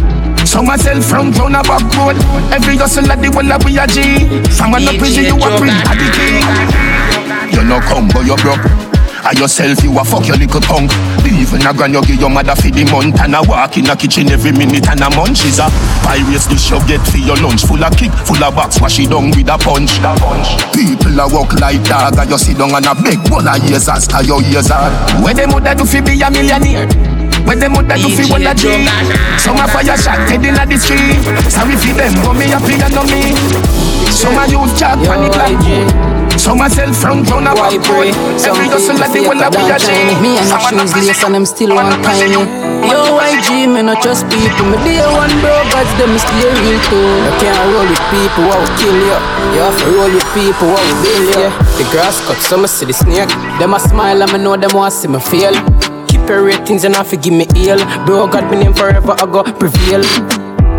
Some a sell front round a back road. Every hustle at the wall a we a G. From a no prison you a bring a the king. You no come but you broke. I yourself you a fuck your little punk. Even a grand you give your mother for the month and a walk in a kitchen every minute and a munch is a pirates dish you get for your lunch full of kick, full of box, wash it down with a punch. People a walk like dog and you sit down and a big bowl of years as to your ears are. Where them woulda do fi be a millionaire? Where them woulda do fi wall a G? Some a fire shot head inna the street. Sorry fi them, but me happy and no me. Some a chalk on the blackboard. Some a sell front round a back road. Every hustle like the wall a be a. Me and my shoes lace and I'm still one tiny. Yo, YG, me not trust people. Me day one bro, gods them still real too. You can't roll with people, what will kill you. You have to roll with people, what will build you. The grass cut, so me see the snake. Them a smile and me know them want see me fail. Keep your ratings and I forgive me ill. Bro, God, me name forever, I go prevail.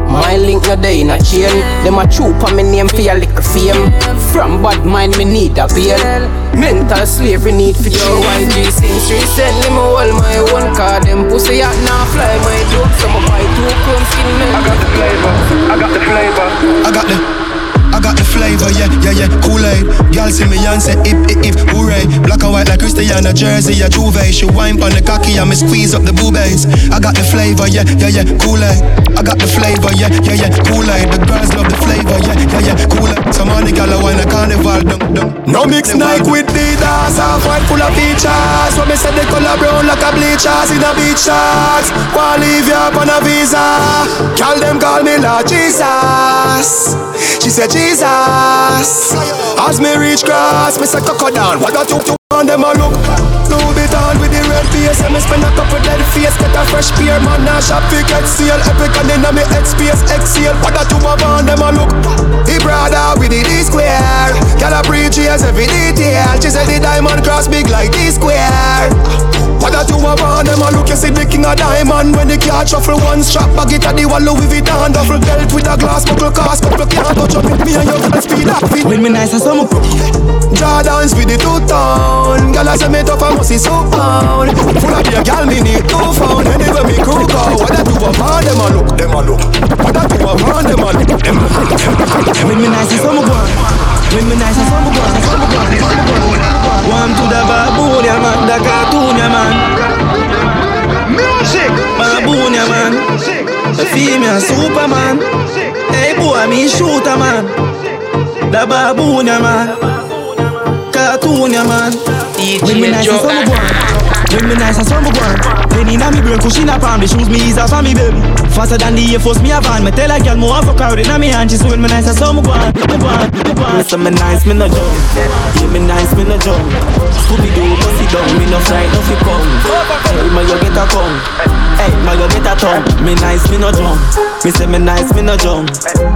My link no day in a chain. Them a troop on me name for a little fame. From bad mind, me need a bail. Mental slavery need for Yo, YG since recently me hold my own car. Them pussy out now fly my dope. So me buy two chrome skin men. I got the flavor. I got the flavor. I got the. I got the flavor, yeah, yeah, yeah, Kool-Aid. Y'all see me and say hip, hip, hip, hooray. Black and white like Cristiano Jersey, a Juve. She wine on the cocky and me squeeze up the boobies I got the flavor, yeah, yeah, yeah, Kool-Aid. I got the flavor, yeah, yeah, yeah, Kool-Aid. The girls love the flavor, yeah, yeah, yeah, Kool-Aid. Some the gal wine a carnival, dum, dum. No mix Nike with Adidas Half white full of features When me say the color brown like a bleachers In a beach shorts Wanna leave you up on a visa Call them call me Lord Jesus She said Jesus As me reach cross Me say coco down What got you on them a look red face And me spend a couple dead face Get a fresh pair Man now shop fi get sale Epic and then me head space What that you have on them a look. He brother with the D square. Girl a appreciate every detail. She said the diamond cross big like D square what that you have on them a look, you see the king of diamond. When the car shuffle one strap, bag it at the wall Louis Vuitton. Duffel belt with a glass buckle cast Couple can't touch up with me and your girl speed up fit When me nice as some Jordans with the two tone. Girl I say me tough and must see so pound. Full of beer, girl me need two pound Anyway me go. What that you have on them a look, them a look. What that you have on them a look, them a look When me nice as some When me nice as some One to the baboon, yeah man. The cartoon, yeah man. Music. Baboon, yeah man. The female superman. Hey boy, me shooter man. The baboon, yeah man. Cartoon, yeah man. When me nice as some When me nice as some Penny na me brain, cushion up on me. Shoes, me ease off on me baby. Faster than the Air Force, me a van. Me tell a girl, more of a crowd in me hand. She say when me nice as some go on, me go on, me go on Me say me nice, me no jump. Yeah, me nice, me no jump. Scooby-Doo, bust it down Me no fright, no fi come Hey, ma you get a tongue. Hey, ma you get a tongue. Me nice, me no jump. Me say me nice, me no jump.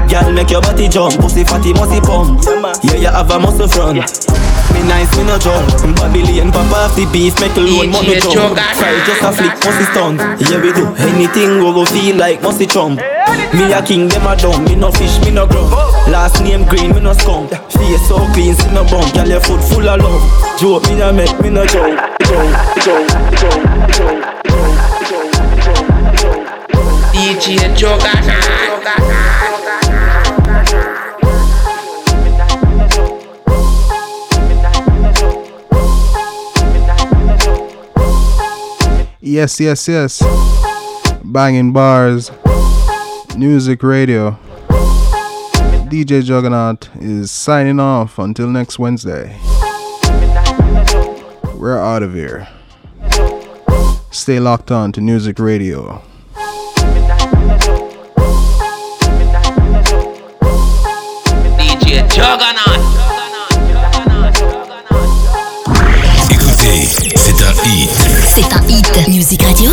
Girl, make your body jump. Pussy fatty, musty pump. Yeah, you have a muscle front Me nice, me no jump Babylon, pop off the beef Make a load, money jump. Fry just a flick, musty stunt Yeah, we do. Anything We go feel like musty chump Me a king, them a dumb. Me no fish, me no grub Last name green, me no skunk Face so clean, see no bump Girl, your foot full of love. Joke me no make, me no jump Jump, jump, jump, jump DJ Juggernaut Yes, yes, yes. Banging bars. Music radio. DJ Juggernaut is signing off until next Wednesday. We're out of here. Stay locked on to Music Radio. DJ Juggernaut Écoutez, c'est un hit. C'est un hit. Music Radio.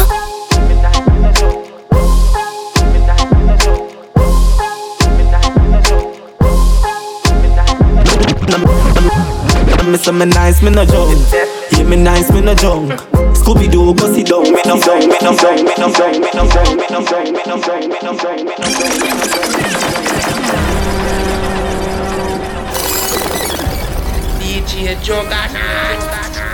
Me say me nice, me no junk. Yeah, me nice, me no junk. Scooby Doo, go sit down. Me no down, me no down, me no down, me no down, me no down, me no down, me no down, me no down. DJ Juggernaut.